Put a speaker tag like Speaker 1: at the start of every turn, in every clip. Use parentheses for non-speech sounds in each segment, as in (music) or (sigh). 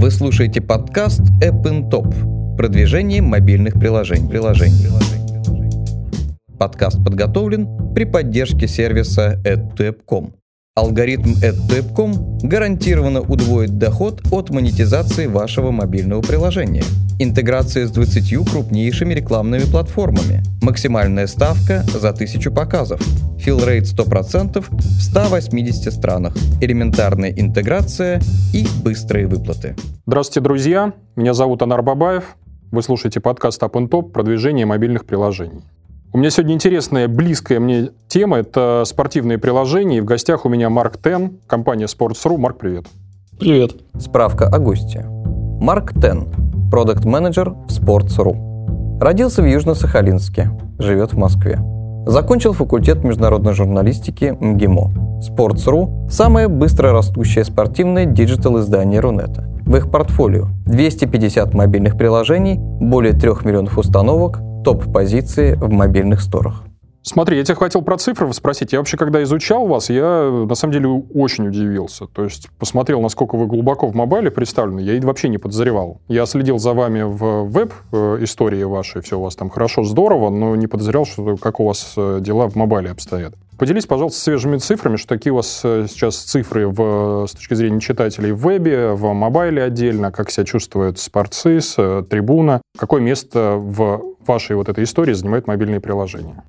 Speaker 1: Вы слушаете подкаст App in Top. Продвижение мобильных приложений. приложений. Подкаст подготовлен при поддержке сервиса AdToApp.com. Алгоритм AdToApp.com гарантированно удвоит доход от монетизации вашего мобильного приложения. Интеграция с 20 крупнейшими рекламными платформами. Максимальная ставка за 1000 показов. Филрейт 100% в 180 странах. Элементарная интеграция и быстрые выплаты.
Speaker 2: Здравствуйте, друзья. Меня зовут Анар Бабаев. Вы слушаете подкаст Up Top «Продвижение мобильных приложений». У меня сегодня интересная, близкая мне тема. Это спортивные приложения. И в гостях у меня Марк Тен, компания Sports.ru. Марк, привет.
Speaker 3: Привет.
Speaker 1: Справка о госте. Марк Тен, продукт-менеджер в Sports.ru. Родился в Южно-Сахалинске, живет в Москве. Закончил факультет международной журналистики МГИМО. Sports.ru – самое быстро растущее спортивное digital-издание Рунета. В их портфолио 250 мобильных приложений, более 3 миллионов установок, топ-позиции в мобильных store ах.
Speaker 2: Смотри, я тебя хотел про цифры спросить. Я вообще, когда изучал вас, я на самом деле очень удивился. То есть посмотрел, насколько вы глубоко в mobile е представлены. Я вообще не подозревал. Я следил за вами в веб-истории вашей, все у вас там хорошо, здорово, но не подозревал, что, как у вас э, дела в mobile е обстоят. Поделись, пожалуйста, свежими цифрами, что такие у вас э, сейчас цифры в, с точки зрения читателей в вебе, в мобайле отдельно, как себя чувствуют Спортсис, э, Трибуна, какое место в вашей вот этой истории занимают мобильные приложения?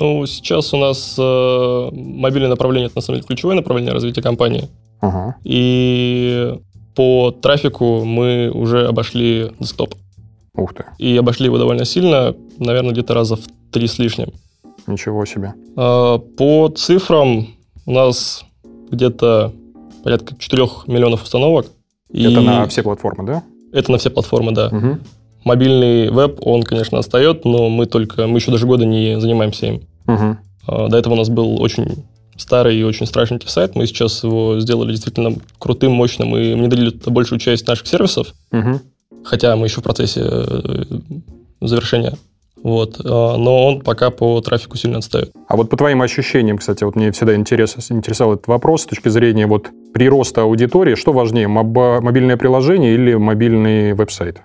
Speaker 3: Ну, сейчас у нас э, мобильное направление это на самом деле ключевое направление развития компании.
Speaker 2: Ага.
Speaker 3: И по трафику мы уже обошли десктоп.
Speaker 2: Ух ты.
Speaker 3: И обошли его довольно сильно, наверное, где-то раза в три с лишним.
Speaker 2: Ничего себе.
Speaker 3: Э, по цифрам у нас где-то порядка 4 миллионов установок.
Speaker 2: Это и... на все платформы, да?
Speaker 3: Это на все платформы, да.
Speaker 2: Угу.
Speaker 3: Мобильный веб, он, конечно, отстает, но мы только, мы еще даже года не занимаемся им.
Speaker 2: Угу.
Speaker 3: До этого у нас был очень старый и очень страшненький сайт. Мы сейчас его сделали действительно крутым, мощным и внедрили туда большую часть наших сервисов.
Speaker 2: Угу.
Speaker 3: Хотя мы еще в процессе э, завершения. Вот. А, но он пока по трафику сильно отстает.
Speaker 2: А вот по твоим ощущениям, кстати, вот мне всегда интерес, интересовал этот вопрос с точки зрения вот прироста аудитории. Что важнее, мобильное приложение или мобильный веб-сайт?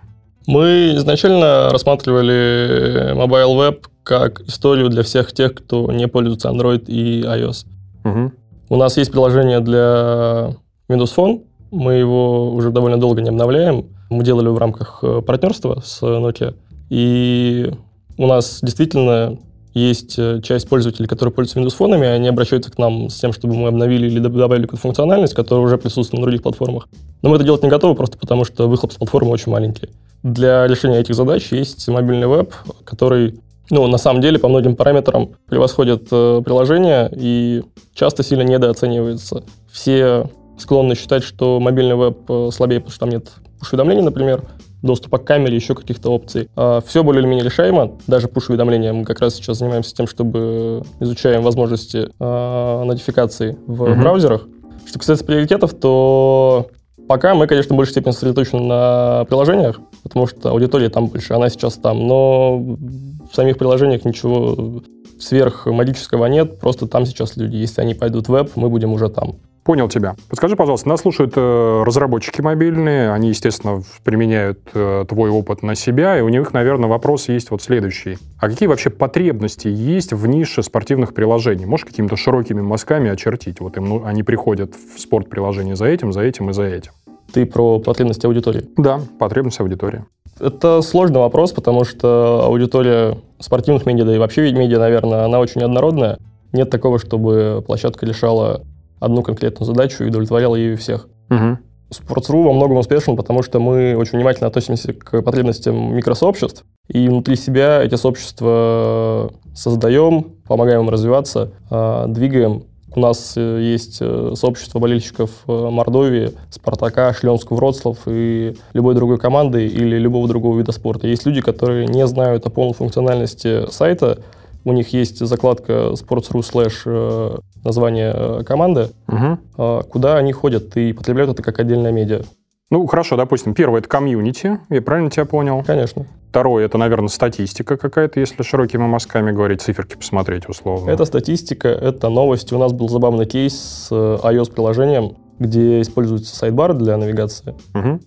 Speaker 3: Мы изначально рассматривали Mobile Web как историю для всех тех, кто не пользуется Android и iOS.
Speaker 2: Угу.
Speaker 3: У нас есть приложение для Windows Phone. Мы его уже довольно долго не обновляем. Мы делали в рамках э, партнерства с Nokia. И у нас действительно есть э, часть пользователей, которые пользуются Windows Phone, они обращаются к нам с тем, чтобы мы обновили или добавили какую-то функциональность, которая уже присутствует на других платформах. Но мы это делать не готовы, просто потому что выхлоп с платформы очень маленький. Для решения этих задач есть мобильный веб, который ну, на самом деле, по многим параметрам превосходит э, приложение и часто сильно недооценивается. Все склонны считать, что мобильный веб э, слабее, потому что там нет уведомлений, например, доступа к камере, еще каких-то опций. А все более или менее решаемо, даже push-уведомления. Мы как раз сейчас занимаемся тем, чтобы изучаем возможности э, нотификаций в uh-huh. браузерах. Что касается приоритетов, то пока мы, конечно, в большей степени сосредоточены на приложениях, потому что аудитория там больше, она сейчас там. Но в самих приложениях ничего сверх магического нет, просто там сейчас люди. Если они пойдут в веб, мы будем уже там.
Speaker 2: Понял тебя. Подскажи, пожалуйста, нас слушают э, разработчики мобильные, они, естественно, применяют э, твой опыт на себя, и у них, наверное, вопрос есть вот следующий. А какие вообще потребности есть в нише спортивных приложений? Можешь какими-то широкими мазками очертить? Вот им, ну, они приходят в спорт-приложение за этим, за этим и за этим.
Speaker 3: Ты про потребности аудитории?
Speaker 2: Да, потребности аудитории.
Speaker 3: Это сложный вопрос, потому что аудитория спортивных медиа, да и вообще медиа, наверное, она очень однородная. Нет такого, чтобы площадка решала одну конкретную задачу и удовлетворяла ее всех.
Speaker 2: Угу.
Speaker 3: Sports.ru во многом успешен, потому что мы очень внимательно относимся к потребностям микросообществ, и внутри себя эти сообщества создаем, помогаем им развиваться, а, двигаем. У нас э, есть э, сообщество болельщиков э, Мордовии, Спартака, Шленского Вроцлав и любой другой команды или любого другого вида спорта. Есть люди, которые не знают о полной функциональности сайта, у них есть закладка sports.ru slash название э, команды,
Speaker 2: угу.
Speaker 3: куда они ходят и потребляют это как отдельное медиа.
Speaker 2: Ну, хорошо, допустим, первое — это комьюнити, я правильно тебя понял?
Speaker 3: Конечно.
Speaker 2: Второе — это, наверное, статистика какая-то, если широкими мазками говорить, циферки посмотреть условно.
Speaker 3: Это статистика, это новости. У нас был забавный кейс с э, iOS-приложением. где используется сайдбар для навигации.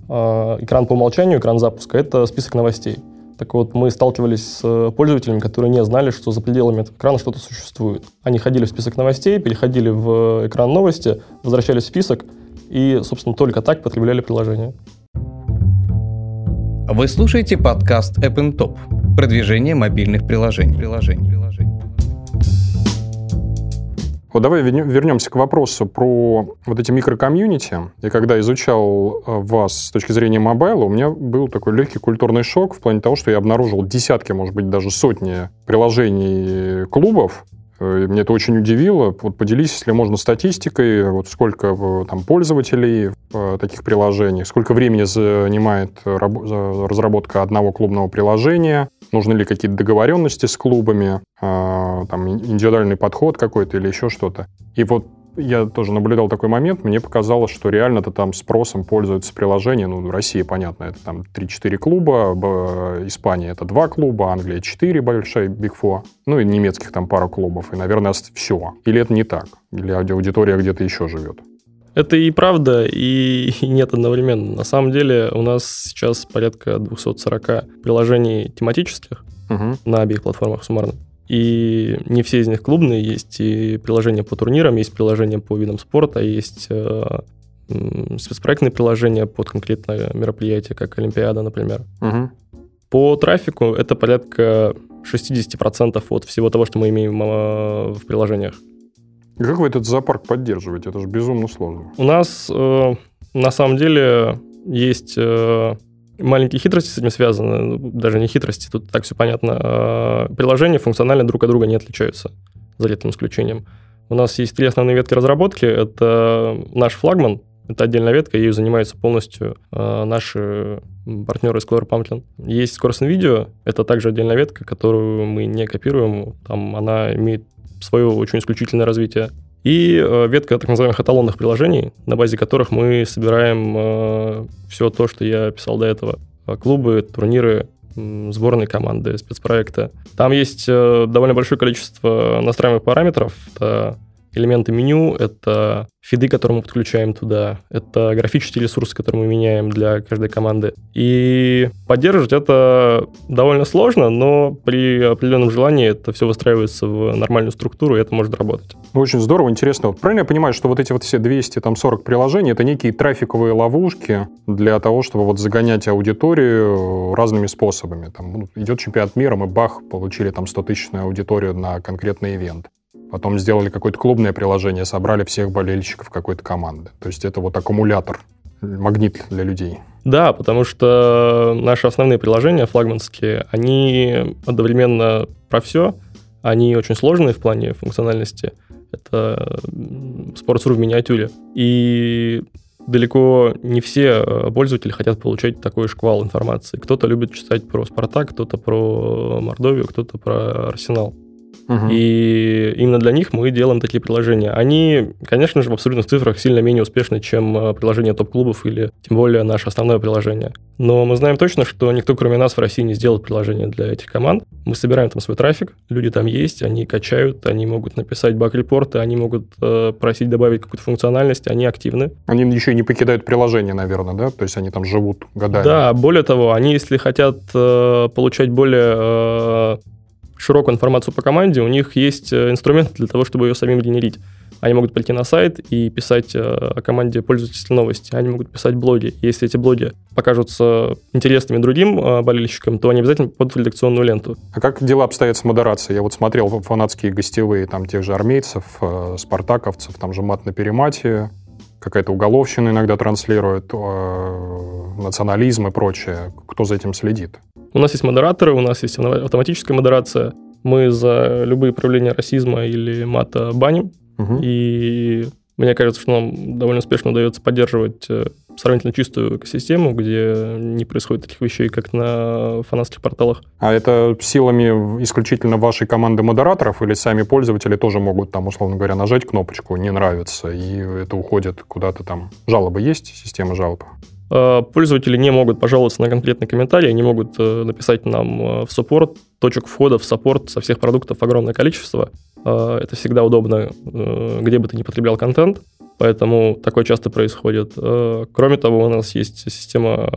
Speaker 3: А, Экран по умолчанию, экран запуска – это список новостей. Так вот, мы сталкивались с пользователями, которые не знали, что за пределами этого экрана что-то существует. Они ходили в список новостей, переходили в экран новости, возвращались в список и, собственно, только так потребляли приложение.
Speaker 1: Вы слушаете подкаст App in Top. Продвижение мобильных приложений. приложений.
Speaker 2: Вот давай вернем- вернемся к вопросу про вот эти микрокомьюнити. Я когда изучал э, вас с точки зрения мобайла, у меня был такой легкий культурный шок в плане того, что я обнаружил десятки, может быть, даже сотни приложений клубов. Э, Меня это очень удивило. Вот поделись, если можно, статистикой, вот сколько э, там пользователей в э, таких приложениях, сколько времени занимает э, рабо- за- разработка одного клубного приложения, нужны ли какие-то договоренности с клубами, а, там ин- индивидуальный подход какой-то или еще что-то. И вот я тоже наблюдал такой момент, мне показалось, что реально-то там спросом пользуются приложения, ну, в России, понятно, это там 3-4 клуба, Б- Испания это 2 клуба, Англия 4 большая, Big Four, ну и немецких там пару клубов, и, наверное, все. Или это не так? Или ауди- аудитория где-то еще живет?
Speaker 3: Это и правда, и и нет одновременно. На самом деле у нас сейчас порядка 240 приложений тематических
Speaker 2: Мгм.
Speaker 3: на обеих платформах суммарно. И не все из них клубные, есть и приложения по турнирам, есть приложения по видам спорта, есть э, спецпроектные приложения под конкретное мероприятие, как Олимпиада, например.
Speaker 2: Мгм.
Speaker 3: По трафику это порядка 60% от всего того, что мы имеем э, в приложениях.
Speaker 2: И как вы этот зоопарк поддерживаете? Это же безумно сложно.
Speaker 3: У нас э, на самом деле есть э, маленькие хитрости с этим связаны, даже не хитрости, тут так все понятно. Э, приложения функционально друг от друга не отличаются, за редким исключением. У нас есть три основные ветки разработки. Это наш флагман, это отдельная ветка, ею занимаются полностью э, наши партнеры из Clover Pumpkin. Есть скоростное видео, это также отдельная ветка, которую мы не копируем, там она имеет свое очень исключительное развитие. И э, ветка так называемых эталонных приложений, на базе которых мы собираем все то, что я писал до этого. Э, Клубы, турниры, сборные команды, спецпроекты. Там есть э, довольно большое количество настраиваемых параметров. Это элементы меню, это фиды, которые мы подключаем туда, это графический ресурс, который мы меняем для каждой команды. И поддерживать это довольно сложно, но при определенном желании это все выстраивается в нормальную структуру, и это может работать.
Speaker 2: Ну, Очень здорово, интересно. Вот правильно я понимаю, что вот эти вот все 240 приложений это некие трафиковые ловушки для того, чтобы вот загонять аудиторию разными способами. Там ну, идет чемпионат мира, мы бах, получили там 100 тысячную аудиторию на конкретный ивент. Потом сделали какое-то клубное приложение, собрали всех болельщиков какой-то команды. То есть это вот аккумулятор, магнит для людей.
Speaker 3: Да, потому что наши основные приложения флагманские, они одновременно про все, они очень сложные в плане функциональности. Это Sports.ru в миниатюре. И далеко не все э, пользователи хотят получать такой шквал информации. Кто-то любит читать про Спартак, кто-то про Мордовию, кто-то про Арсенал. И именно для них мы делаем такие приложения. Они, конечно же, в абсолютных цифрах сильно менее успешны, чем э, приложения топ-клубов или тем более наше основное приложение. Но мы знаем точно, что никто, кроме нас, в России не сделает приложение для этих команд. Мы собираем там свой трафик, люди там есть, они качают, они могут написать баг-репорты, они могут э, просить добавить какую-то функциональность, они активны.
Speaker 2: Они еще и не покидают приложение, наверное, да? То есть они там живут годами.
Speaker 3: Да, более того, они, если хотят э, получать более э, широкую информацию по команде, у них есть э, инструменты для того, чтобы ее самим генерить. Они могут прийти на сайт и писать э, о команде пользовательские новости. Они могут писать блоги. Если эти блоги покажутся интересными другим э, болельщикам, то они обязательно в редакционную ленту.
Speaker 2: А как дела обстоят с модерацией? Я вот смотрел фанатские гостевые там тех же армейцев, спартаковцев, там же мат на перемате, какая-то уголовщина иногда транслирует, национализм и прочее. Кто за этим следит?
Speaker 3: У нас есть модераторы, у нас есть автоматическая модерация. Мы за любые проявления расизма или мата баним.
Speaker 2: Мгм.
Speaker 3: И мне кажется, что нам довольно успешно удается поддерживать э, сравнительно чистую экосистему, где не происходит таких вещей, как на фанатских порталах.
Speaker 2: А это силами исключительно вашей команды модераторов или сами пользователи тоже могут там, условно говоря, нажать кнопочку «не нравится» и это уходит куда-то там? Жалобы есть, система жалоб?
Speaker 3: Э, Пользователи не могут пожаловаться на конкретный комментарий, они могут э, написать нам э, в support. Точек входа в support со всех продуктов огромное количество. Это всегда удобно, где бы ты ни потреблял контент. Поэтому такое часто происходит. Кроме того, у нас есть система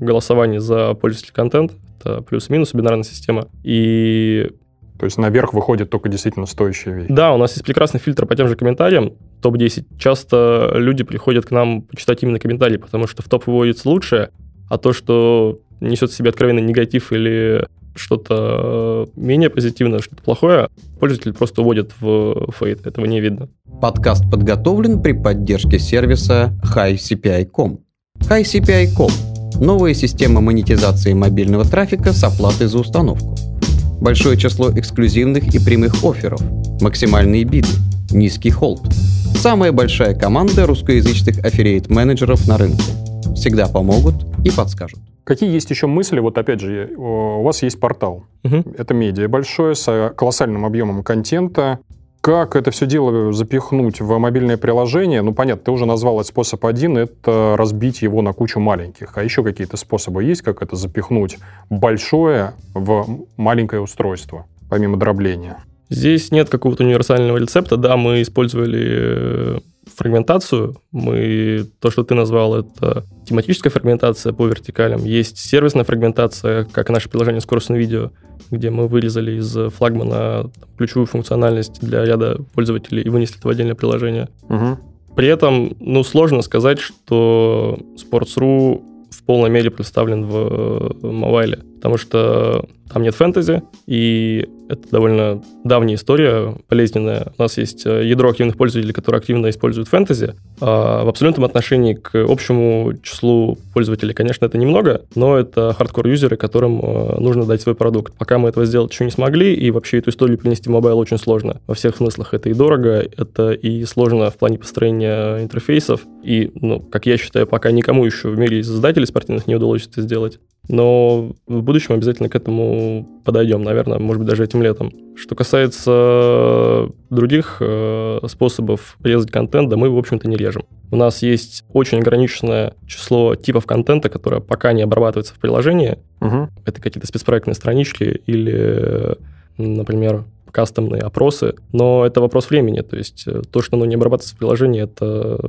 Speaker 3: голосования за пользовательский контент. Это плюс-минус бинарная система. И
Speaker 2: то есть наверх выходит только действительно стоящие вещи.
Speaker 3: Да, у нас есть прекрасный фильтр по тем же комментариям, топ-10. Часто люди приходят к нам почитать именно комментарии, потому что в топ выводится лучшее, а то, что несет в себе откровенный негатив или что-то э, менее позитивное, что-то плохое, пользователь просто уводит в фейт. Этого не видно.
Speaker 1: Подкаст подготовлен при поддержке сервиса HiCPI.com. HiCPI.com – новая система монетизации мобильного трафика с оплатой за установку. Большое число эксклюзивных и прямых офферов, максимальные биды, низкий холд. Самая большая команда русскоязычных аффилиейт-менеджеров на рынке. Всегда помогут и подскажут.
Speaker 2: Какие есть еще мысли? Вот опять же, у вас есть портал. Угу. Это медиа большое, с колоссальным объемом контента. Как это все дело запихнуть в мобильное приложение? Ну, понятно, ты уже назвал этот способ один, это разбить его на кучу маленьких. А еще какие-то способы есть, как это запихнуть большое в маленькое устройство, помимо дробления?
Speaker 3: Здесь нет какого-то универсального рецепта. Да, мы использовали э, фрагментацию. Мы, то, что ты назвал, это тематическая фрагментация по вертикалям. Есть сервисная фрагментация, как наше приложение скоростное видео, где мы вырезали из флагмана ключевую функциональность для ряда пользователей и вынесли это в отдельное приложение. Угу. При этом, ну, сложно сказать, что Sports.ru в полной мере представлен в э, mobile е, потому что там нет фэнтези, и это довольно давняя история, болезненная. У нас есть э, ядро активных пользователей, которые активно используют фэнтези. А в абсолютном отношении к общему числу пользователей, конечно, это немного, но это hardcore-юзеры, которым э, нужно дать свой продукт. Пока мы этого сделать еще не смогли, и вообще эту историю принести в mobile очень сложно. Во всех смыслах это и дорого, это и сложно в плане построения интерфейсов. И, ну, как я считаю, пока никому еще в мире из издателей спортивных не удалось это сделать. Но в будущем обязательно к этому подойдем, наверное, может быть, даже этим летом. Что касается других э, способов резать контент, да мы, в общем-то, не режем. У нас есть очень ограниченное число типов контента, которое пока не обрабатывается в приложении. Угу. Это какие-то спецпроектные странички или, например, кастомные опросы, но это вопрос времени, то есть э, то, что оно не обрабатывается в приложении, это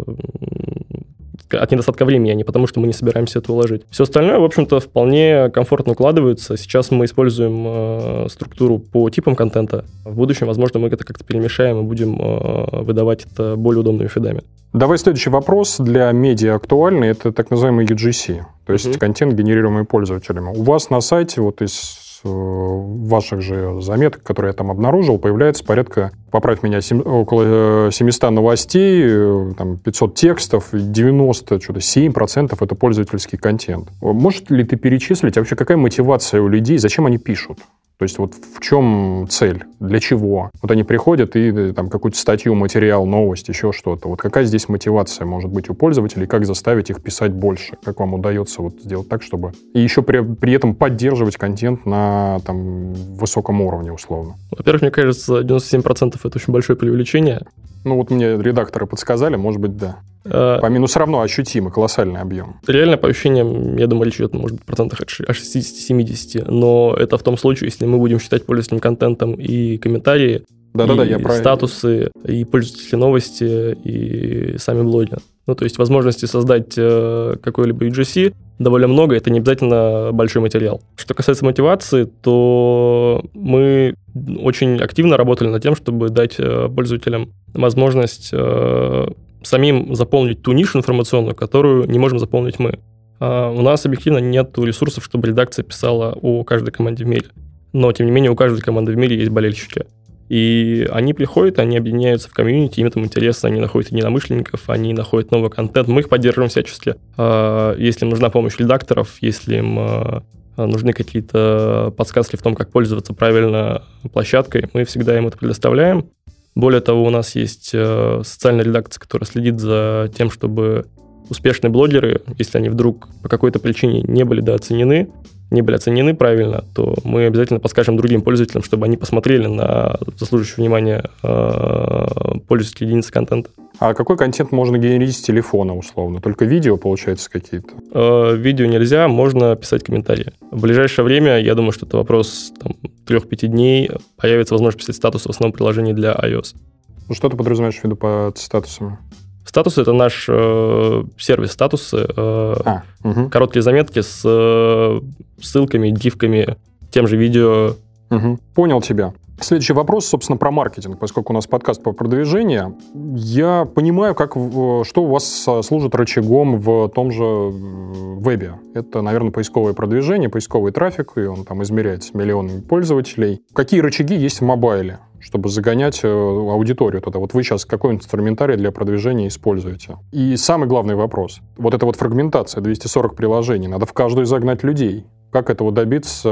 Speaker 3: от недостатка времени, а не потому, что мы не собираемся это уложить. Все остальное, в общем-то, вполне комфортно укладывается. Сейчас мы используем э, структуру по типам контента. В будущем, возможно, мы это как-то перемешаем и будем э, выдавать это более удобными фидами.
Speaker 2: Давай следующий вопрос для медиа актуальный. Это так называемый UGC, то есть mm-hmm. контент, генерируемый пользователями. У вас на сайте вот из Э, ваших же заметок, которые я там обнаружил, появляется порядка, поправь меня, 7, около 700 э, новостей, э, там 500 текстов, 90, что-то 7% это пользовательский контент. Может ли ты перечислить, а вообще какая мотивация у людей, зачем они пишут? То есть вот в чем цель, для чего? Вот они приходят и э, там какую-то статью, материал, новость, еще что-то. Вот какая здесь мотивация может быть у пользователей, как заставить их писать больше? Как вам удается вот сделать так, чтобы... И еще при, при этом поддерживать контент на там, высоком уровне, условно?
Speaker 3: Во-первых, мне кажется, 97% это очень большое преувеличение.
Speaker 2: Ну вот мне редакторы подсказали, может быть, да. А, по минус равно ощутимый, колоссальный объем.
Speaker 3: Реально, по ощущениям, я думаю, речь идет, может быть, процентах от 60-70, но это в том случае, если мы будем считать пользовательским контентом и комментарии,
Speaker 2: да-да-да, я
Speaker 3: правильно. статусы, и пользовательские новости, и сами блоги. Ну, то есть возможности создать э, какой-либо UGC довольно много, это не обязательно большой материал. Что касается мотивации, то мы очень активно работали над тем, чтобы дать э, пользователям возможность э, самим заполнить ту нишу информационную, которую не можем заполнить мы. А у нас объективно нет ресурсов, чтобы редакция писала о каждой команде в мире. Но, тем не менее, у каждой команды в мире есть болельщики. И они приходят, они объединяются в комьюнити, им это интересно, они находят единомышленников, они находят новый контент, мы их поддерживаем всячески. А, если им нужна помощь редакторов, если им а, нужны какие-то подсказки в том, как пользоваться правильно площадкой, мы всегда им это предоставляем. Более того, у нас есть э, социальная редакция, которая следит за тем, чтобы успешные блогеры, если они вдруг по какой-то причине не были дооценены, не были оценены правильно, то мы обязательно подскажем другим пользователям, чтобы они посмотрели на заслуживающие внимания э, пользовательские единицы контента.
Speaker 2: А какой контент можно генерить с телефона, условно? Только видео, получается, какие-то?
Speaker 3: Э, видео нельзя, можно писать комментарии. В ближайшее время, я думаю, что это вопрос 3-5 дней, появится возможность писать статус в основном приложении для iOS.
Speaker 2: Ну, что ты подразумеваешь в виду под статусами?
Speaker 3: Статусы — это наш э, сервис статусы, э, а, угу. короткие заметки с э, ссылками, дивками, тем же видео.
Speaker 2: Угу. Понял тебя. Следующий вопрос, собственно, про маркетинг, поскольку у нас подкаст по продвижению. Я понимаю, как, что у вас служит рычагом в том же вебе. Это, наверное, поисковое продвижение, поисковый трафик, и он там измеряется миллионами пользователей. Какие рычаги есть в мобайле? Чтобы загонять э, аудиторию туда. Вот вы сейчас какой инструментарий для продвижения используете? И самый главный вопрос. Вот эта вот фрагментация, 240 приложений, надо в каждую загнать людей. Как этого добиться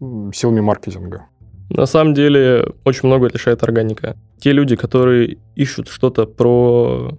Speaker 2: э, силами маркетинга?
Speaker 3: На самом деле очень много решает органика. Те люди, которые ищут что-то про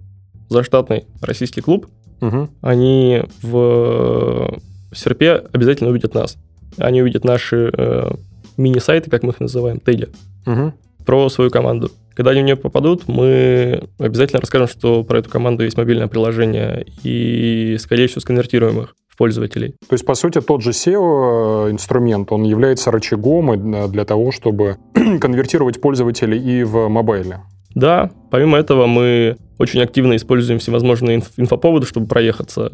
Speaker 3: заштатный российский клуб, угу. они в серпе обязательно увидят нас. Они увидят наши э, мини-сайты, как мы их называем, теги, угу. Про свою команду. Когда они в нее попадут, мы обязательно расскажем, что про эту команду есть мобильное приложение, и, скорее всего, сконвертируем их пользователей.
Speaker 2: То есть, по сути, тот же SEO-инструмент, он является рычагом э, для того, чтобы (clears throat) конвертировать пользователей и в мобайле.
Speaker 3: Да, помимо этого мы очень активно используем всевозможные инф- инфоповоды, чтобы проехаться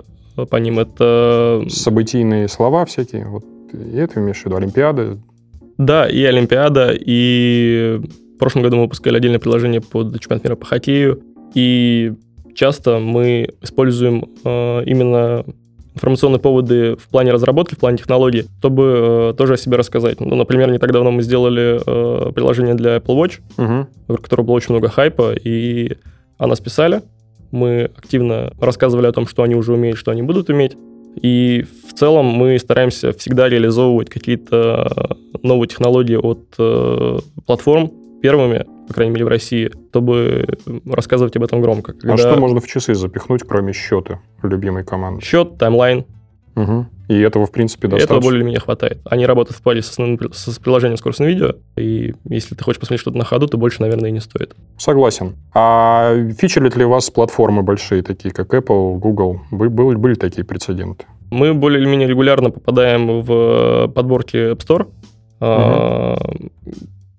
Speaker 3: по ним. Это...
Speaker 2: Событийные слова всякие, вот и это имеешь в виду, Олимпиады?
Speaker 3: Да, и Олимпиада, и в прошлом году мы выпускали отдельное приложение под чемпионат мира по хоккею, и часто мы используем э, именно информационные поводы в плане разработки, в плане технологий, чтобы э, тоже о себе рассказать. Ну, например, не так давно мы сделали э, приложение для Apple Watch, угу. в котором было очень много хайпа, и о нас писали. Мы активно рассказывали о том, что они уже умеют, что они будут уметь. И целом мы стараемся всегда реализовывать какие-то новые технологии от э, платформ первыми, по крайней мере, в России, чтобы рассказывать об этом громко.
Speaker 2: Когда... А что можно в часы запихнуть, кроме счета любимой команды?
Speaker 3: Счет, таймлайн.
Speaker 2: Угу. И этого, в принципе, достаточно.
Speaker 3: Этого более-менее хватает. Они работают в паре с, основным, с приложением скоростного видео, и если ты хочешь посмотреть что-то на ходу, то больше, наверное, и не стоит.
Speaker 2: Согласен. А фичерят ли вас платформы большие, такие как Apple, Google? Были, были такие прецеденты?
Speaker 3: Мы более или менее регулярно попадаем в подборки App Store. Угу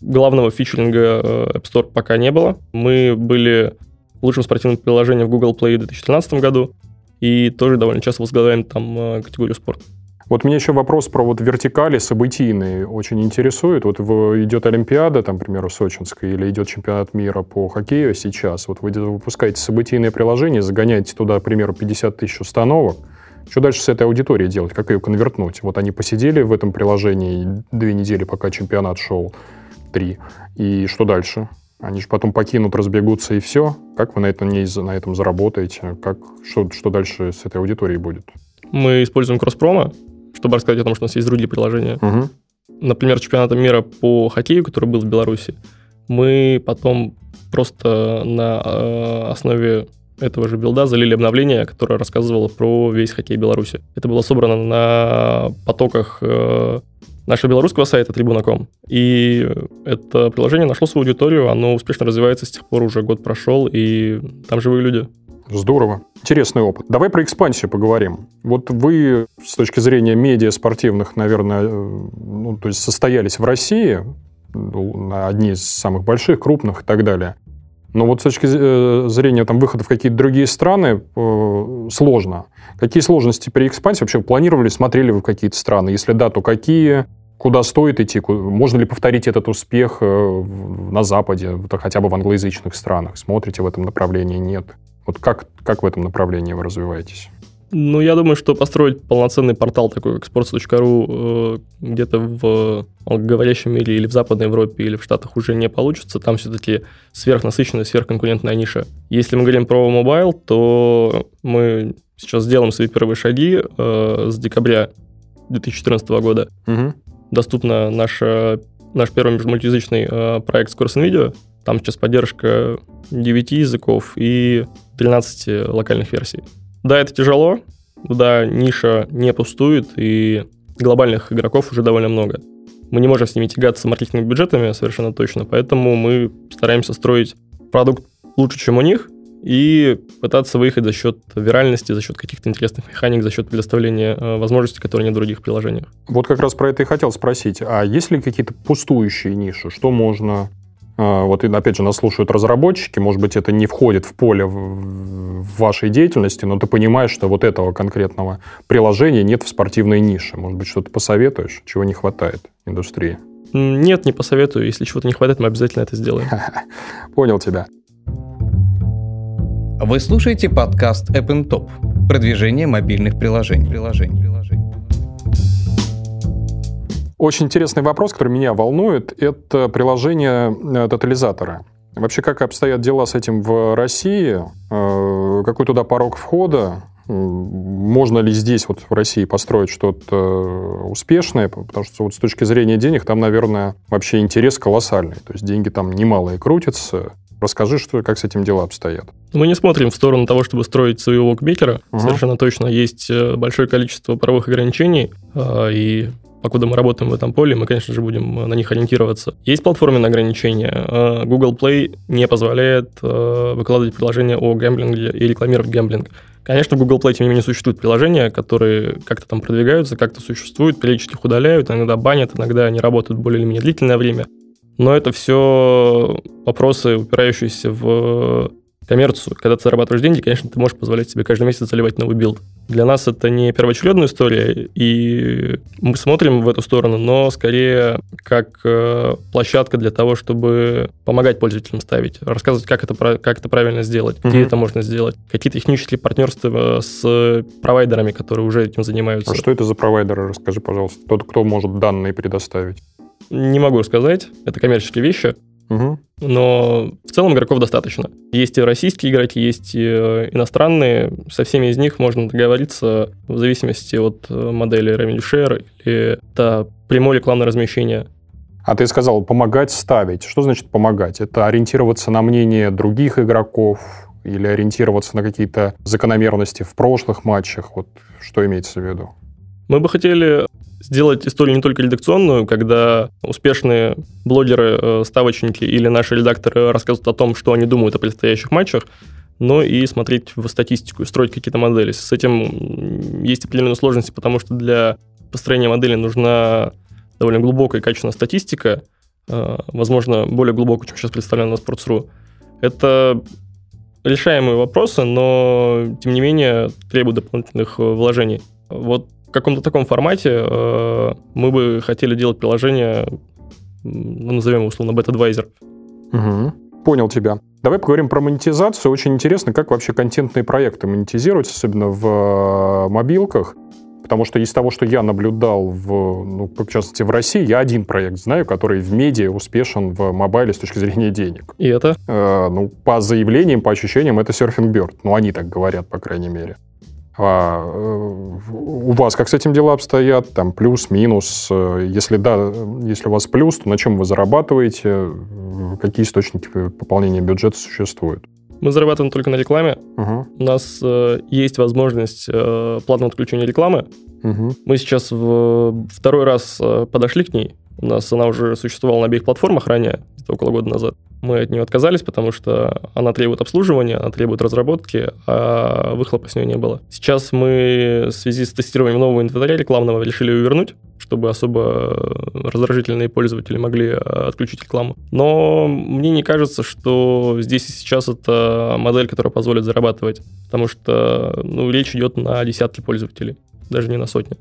Speaker 3: главного фичеринга э, App Store пока не было. Мы были лучшим спортивным приложением в Google Play в 2013 году и тоже довольно часто возглавляем там э, категорию спорт.
Speaker 2: Вот меня еще вопрос про вот вертикали событийные очень интересует. Вот идет Олимпиада, там, к примеру, Сочинская, или идет чемпионат мира по хоккею сейчас. Вот вы выпускаете событийное приложение, загоняете туда, к примеру, 50 тысяч установок. Что дальше с этой аудиторией делать? Как ее конвертнуть? Вот они посидели в этом приложении две недели, пока чемпионат шел три. И что дальше? Они же потом покинут, разбегутся и все. Как вы на этом, не, на этом заработаете? Как, что, что дальше с этой аудиторией будет?
Speaker 3: Мы используем кросс-промо, чтобы рассказать о том, что у нас есть другие приложения. Угу. Например, чемпионата мира по хоккею, который был в Беларуси, мы потом просто на э, основе этого же билда залили обновление, которое рассказывало про весь хоккей Беларуси. Это было собрано на потоках э, нашего белорусского сайта Tribuna.com. И это приложение нашло свою аудиторию, оно успешно развивается с тех пор, уже год прошел, и там живые люди.
Speaker 2: Здорово. Интересный опыт. Давай про экспансию поговорим. Вот вы с точки зрения медиа спортивных, наверное, э, ну, то есть состоялись в России, ну, одни из самых больших, крупных и так далее. Но вот с точки э, зрения там, выхода в какие-то другие страны э, сложно. Какие сложности при экспансии? Вообще планировали, смотрели вы в какие-то страны? Если да, то какие? Куда стоит идти? Можно ли повторить этот успех э, на Западе, хотя бы в англоязычных странах? Смотрите в этом направлении? Нет. Вот как, как в этом направлении вы развиваетесь?
Speaker 3: Ну, я думаю, что построить полноценный портал такой, как sports.ru, э, где-то в говорящем мире или в Западной Европе, или в Штатах уже не получится. Там все-таки сверхнасыщенная, сверхконкурентная ниша. Если мы говорим про mobile, то мы сейчас сделаем свои первые шаги э, с декабря 2014 года. Угу. Доступна наша, наш первый мультиязычный э, проект Scores Video. Там сейчас поддержка 9 языков и 13 локальных версий. Да, это тяжело, да, ниша не пустует, и глобальных игроков уже довольно много. Мы не можем с ними тягаться маркетинговыми бюджетами совершенно точно, поэтому мы стараемся строить продукт лучше, чем у них, и пытаться выехать за счет виральности, за счет каких-то интересных механик, за счет предоставления э, возможностей, которые нет в других приложениях.
Speaker 2: Вот как раз про это и хотел спросить. А есть ли какие-то пустующие ниши? Что можно вот, и, опять же, нас слушают разработчики, может быть, это не входит в поле вашей деятельности, но ты понимаешь, что вот этого конкретного приложения нет в спортивной нише. Может быть, что-то посоветуешь, чего не хватает индустрии?
Speaker 3: Нет, не посоветую. Если чего-то не хватает, мы обязательно это сделаем. (laughs)
Speaker 2: Понял тебя.
Speaker 1: Вы слушаете подкаст App Top. Продвижение мобильных приложений. приложений.
Speaker 2: Очень интересный вопрос, который меня волнует, это приложение э, тотализатора. Вообще, как обстоят дела с этим в России? Э, какой туда порог входа? Можно ли здесь, вот в России, построить что-то успешное? Потому что вот с точки зрения денег там, наверное, вообще интерес колоссальный. То есть деньги там немалые крутятся. Расскажи, что, как с этим дела обстоят.
Speaker 3: Мы не смотрим в сторону того, чтобы строить своего букмекера. Угу. Совершенно точно есть э, большое количество правовых ограничений, и покуда мы работаем в этом поле, мы, конечно же, будем на них ориентироваться. Есть платформенные ограничения. Э, Google Play не позволяет э, выкладывать приложения о гэмблинге и рекламировать гэмблинг. Конечно, в Google Play, тем не менее, существуют приложения, которые как-то там продвигаются, как-то существуют, периодически их удаляют, иногда банят, иногда они работают более или менее длительное время. Но это все вопросы, упирающиеся в коммерцию. Когда ты зарабатываешь деньги, конечно, ты можешь позволять себе каждый месяц заливать новый build. Для нас это не первоочередная история, и мы смотрим в эту сторону, но скорее как э, площадка для того, чтобы помогать пользователям ставить, рассказывать, как это, как это правильно сделать, mm-hmm. где это можно сделать, какие технические партнерства с провайдерами, которые уже этим занимаются.
Speaker 2: А что это за провайдеры? Расскажи, пожалуйста. Тот, кто может данные предоставить.
Speaker 3: Не могу сказать. Это коммерческие вещи. Угу. Но в целом игроков достаточно. Есть и российские игроки, есть и э, иностранные. Со всеми из них можно договориться в зависимости от э, модели revenue share или это прямое рекламное размещение.
Speaker 2: А ты сказал помогать ставить. Что значит помогать? Это ориентироваться на мнение других игроков или ориентироваться на какие-то закономерности в прошлых матчах? Вот что имеется в виду?
Speaker 3: Мы бы хотели сделать историю не только редакционную, когда успешные блогеры, э, ставочники или наши редакторы рассказывают о том, что они думают о предстоящих матчах, но и смотреть в статистику строить какие-то модели. С этим есть определенные сложности, потому что для построения модели нужна довольно глубокая и качественная статистика, э, возможно, более глубокая, чем сейчас представлена на Sports.ru. Это решаемые вопросы, но, тем не менее, требуют дополнительных э, вложений. Вот в каком-то таком формате э, мы бы хотели делать приложение, ну, назовем его условно бета-адвайзер.
Speaker 2: Угу. Понял тебя. Давай поговорим про монетизацию. Очень интересно, как вообще контентные проекты монетизируются, особенно в э, мобилках. Потому что из того, что я наблюдал, в, ну, в частности, в России, я один проект знаю, который в медиа успешен в мобайле с точки зрения денег.
Speaker 3: И это?
Speaker 2: Э, ну, по заявлениям, по ощущениям, это Surfing Bird. Ну, они так говорят, по крайней мере. А э, у вас как с этим дела обстоят? Там плюс, минус? Э, если да, если у вас плюс, то на чем вы зарабатываете? Какие источники пополнения бюджета существуют?
Speaker 3: Мы зарабатываем только на рекламе. Угу. У нас э, есть возможность э, платного отключения рекламы. Угу. Мы сейчас в, второй раз э, подошли к ней. У нас она уже существовала на обеих платформах ранее, около года назад. Мы от нее отказались, потому что она требует обслуживания, она требует разработки, а выхлопа с нее не было. Сейчас мы в связи с тестированием нового инвентаря рекламного решили ее вернуть, чтобы особо раздражительные пользователи могли а, отключить рекламу. Но мне не кажется, что здесь и сейчас это модель, которая позволит зарабатывать, потому что ну, речь идет на десятки пользователей, даже не на сотни.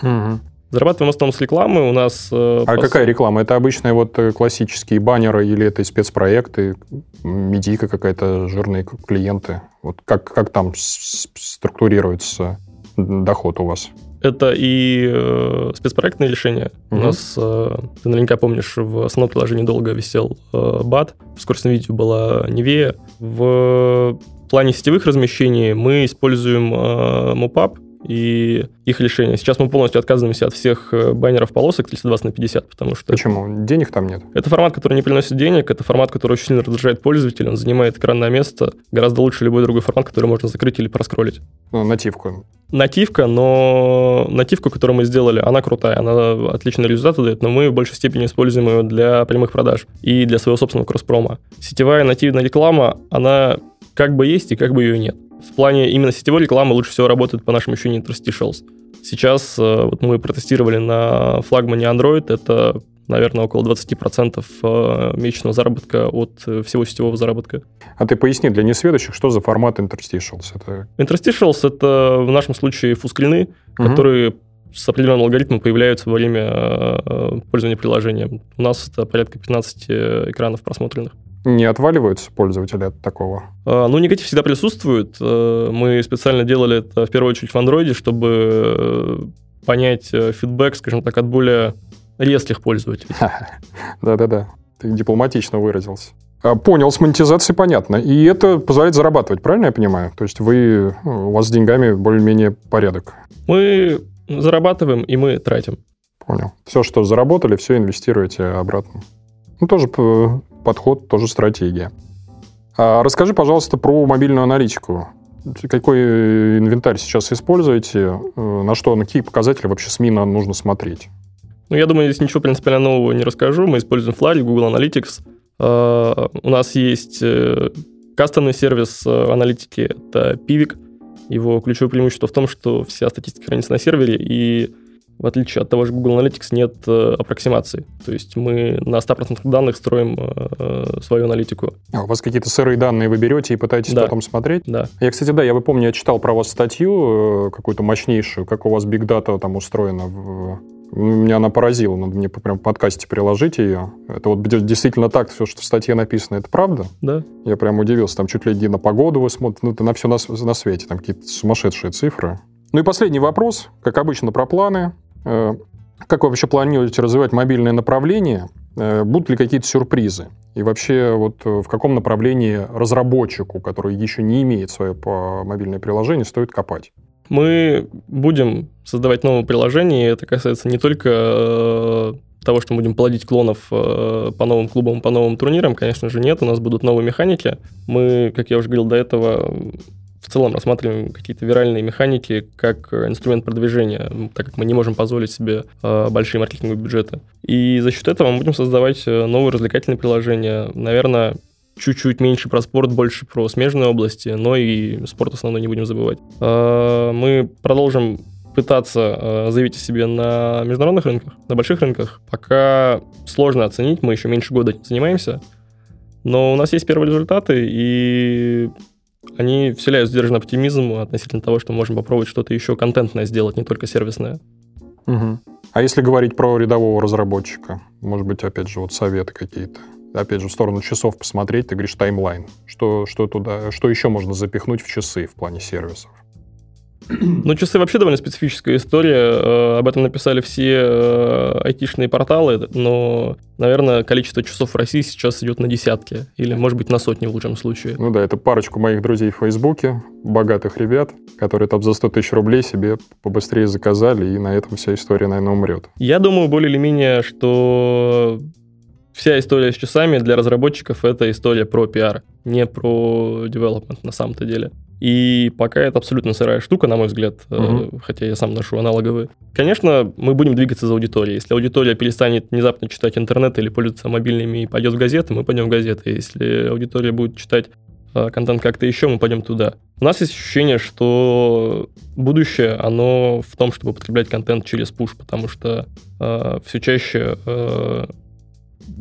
Speaker 3: Угу. Зарабатываем в основном с рекламы. У нас...
Speaker 2: Э, а пос... какая реклама? Это обычные вот э, классические баннеры или это спецпроекты, медийка какая-то, жирные клиенты? Вот как, как там структурируется доход у вас?
Speaker 3: Это и э, спецпроектные решения. Угу. У нас, э, ты наверняка помнишь, в основном приложении долго висел э, BAT, в скоростном видео была Невея. В плане сетевых размещений мы используем э, MoPub, и их решение. Сейчас мы полностью отказываемся от всех э, баннеров полосок 320 на 50, потому что...
Speaker 2: Почему? Денег там нет?
Speaker 3: Это формат, который не приносит денег, это формат, который очень сильно раздражает пользователя, он занимает экранное место гораздо лучше любой другой формат, который можно закрыть или проскролить.
Speaker 2: Ну, нативку.
Speaker 3: Нативка, но нативку, которую мы сделали, она крутая, она отличные результаты дает, но мы в большей степени используем ее для прямых продаж и для своего собственного кросс-прома. Сетевая нативная реклама, она как бы есть и как бы ее нет в плане именно сетевой рекламы лучше всего работает по нашему ощущению Interstitials. Сейчас э, вот мы протестировали на флагмане Android, это наверное, около 20% э, месячного заработка от всего сетевого заработка.
Speaker 2: А ты поясни для несведущих, что за формат interstitials?
Speaker 3: Это... Interstitials — это в нашем случае фускрины, угу. которые с определенным алгоритмом появляются во время пользования приложением. У нас это порядка 15 экранов просмотренных.
Speaker 2: Не отваливаются пользователи от такого?
Speaker 3: А, ну, негатив всегда присутствует. Э, мы специально делали это в первую очередь в Android, чтобы э, понять э, фидбэк, скажем так, от более резких пользователей. (laughs)
Speaker 2: Да-да-да, ты дипломатично выразился. А, понял, с монетизацией понятно. И это позволяет зарабатывать, правильно я понимаю? То есть вы, у вас с деньгами более-менее порядок.
Speaker 3: Мы зарабатываем, и мы тратим.
Speaker 2: Понял. Все, что заработали, все инвестируете обратно. Ну, тоже подход, тоже стратегия. А расскажи, пожалуйста, про мобильную аналитику. Какой инвентарь сейчас используете? Э, на что, на какие показатели вообще СМИ нам нужно смотреть?
Speaker 3: Ну, я думаю, здесь ничего принципиально нового не расскажу. Мы используем Flurry, Google Analytics. Uh, у нас есть uh, кастомный сервис аналитики, это Pivik. Его ключевое преимущество в том, что вся статистика хранится на сервере, и в отличие от того же Google Analytics, нет э, аппроксимации. То есть мы на 100% данных строим э, свою аналитику.
Speaker 2: А у вас какие-то сырые данные вы берете и пытаетесь да. потом смотреть?
Speaker 3: Да.
Speaker 2: Я, кстати, да, я помню, я читал про вас статью э, какую-то мощнейшую, как у вас Big Data там устроена в меня она поразила, надо мне прям в подкасте приложить ее. Это вот действительно так, все, что в статье написано, это правда?
Speaker 3: Да.
Speaker 2: Я прям удивился, там чуть ли не на погоду вы смотрите, ну, это на все на, на свете, там какие-то сумасшедшие цифры. Ну и последний вопрос, как обычно, про планы. Э, как вы вообще планируете развивать мобильное направление? Э, будут ли какие-то сюрпризы? И вообще, вот э, в каком направлении разработчику, который еще не имеет свое мобильное приложение, стоит копать?
Speaker 3: Мы будем создавать новые приложения, и это касается не только того, что мы будем плодить клонов по новым клубам, по новым турнирам, конечно же, нет. У нас будут новые механики. Мы, как я уже говорил до этого, в целом рассматриваем какие-то виральные механики как инструмент продвижения, так как мы не можем позволить себе э, большие маркетинговые бюджеты. И за счет этого мы будем создавать э, новые развлекательные приложения. Наверное, чуть-чуть меньше про спорт, больше про смежные области, но и спорт основной не будем забывать. Э, мы продолжим пытаться заявить о себе на международных рынках, на больших рынках. Пока сложно оценить, мы еще меньше года занимаемся, но у нас есть первые результаты, и они вселяют сдержанный оптимизм относительно того, что можем попробовать что-то еще контентное сделать, не только сервисное.
Speaker 2: Угу. А если говорить про рядового разработчика, может быть, опять же, вот советы какие-то? Опять же, в сторону часов посмотреть, ты говоришь таймлайн. Что, что, туда, что еще можно запихнуть в часы в плане сервисов?
Speaker 3: Ну, часы вообще довольно специфическая история. Э, об этом написали все э, айтишные порталы, но, наверное, количество часов в России сейчас идет на десятки, или, может быть, на сотни в лучшем случае.
Speaker 2: Ну да, это парочку моих друзей в Фейсбуке, богатых ребят, которые там за 100 тысяч рублей себе побыстрее заказали, и на этом вся история, наверное, умрет.
Speaker 3: Я думаю, более или менее, что вся история с часами для разработчиков это история про пиар, не про development на самом-то деле. И пока это абсолютно сырая штука, на мой взгляд, угу. хотя я сам ношу аналоговые. Конечно, мы будем двигаться за аудиторией. Если аудитория перестанет внезапно читать интернет или пользоваться мобильными и пойдет в газеты, мы пойдем в газеты. Если аудитория будет читать э, контент как-то еще, мы пойдем туда. У нас есть ощущение, что будущее, оно в том, чтобы потреблять контент через пуш, потому что э, все чаще э,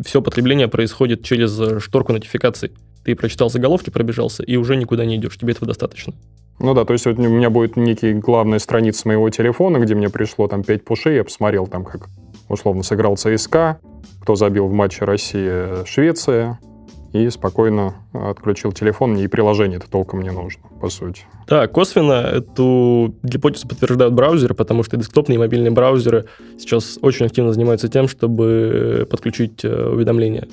Speaker 3: все потребление происходит через шторку нотификаций. Ты прочитал заголовки, пробежался, и уже никуда не идешь. Тебе этого достаточно.
Speaker 2: Ну да, то есть вот у меня будет некий главная страница моего телефона, где мне пришло там 5 пушей, я посмотрел там, как условно сыграл ЦСКА, кто забил в матче Россия-Швеция, и спокойно отключил телефон, и приложение это толком не нужно, по сути.
Speaker 3: Да, косвенно эту гипотезу подтверждают браузеры, потому что десктопные и мобильные браузеры сейчас очень активно занимаются тем, чтобы подключить э, уведомления.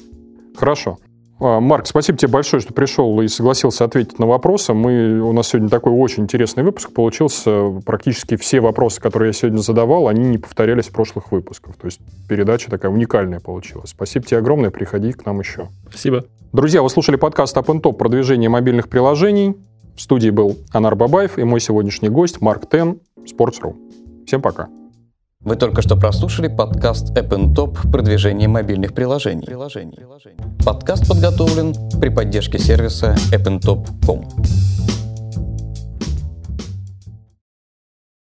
Speaker 2: Хорошо. А, Марк, спасибо тебе большое, что пришел и согласился ответить на вопросы. Мы, у нас сегодня такой очень интересный выпуск получился. Практически все вопросы, которые я сегодня задавал, они не повторялись в прошлых выпусках. То есть передача такая уникальная получилась. Спасибо тебе огромное, приходи к нам еще.
Speaker 3: Спасибо.
Speaker 2: Друзья, вы слушали подкаст Up Top продвижение мобильных приложений. В студии был Анар Бабаев и мой сегодняшний гость Марк Тен, Sports.ru. Всем пока.
Speaker 1: Вы только что прослушали подкаст App Top продвижение мобильных приложений. Подкаст подготовлен при поддержке сервиса appntop.com.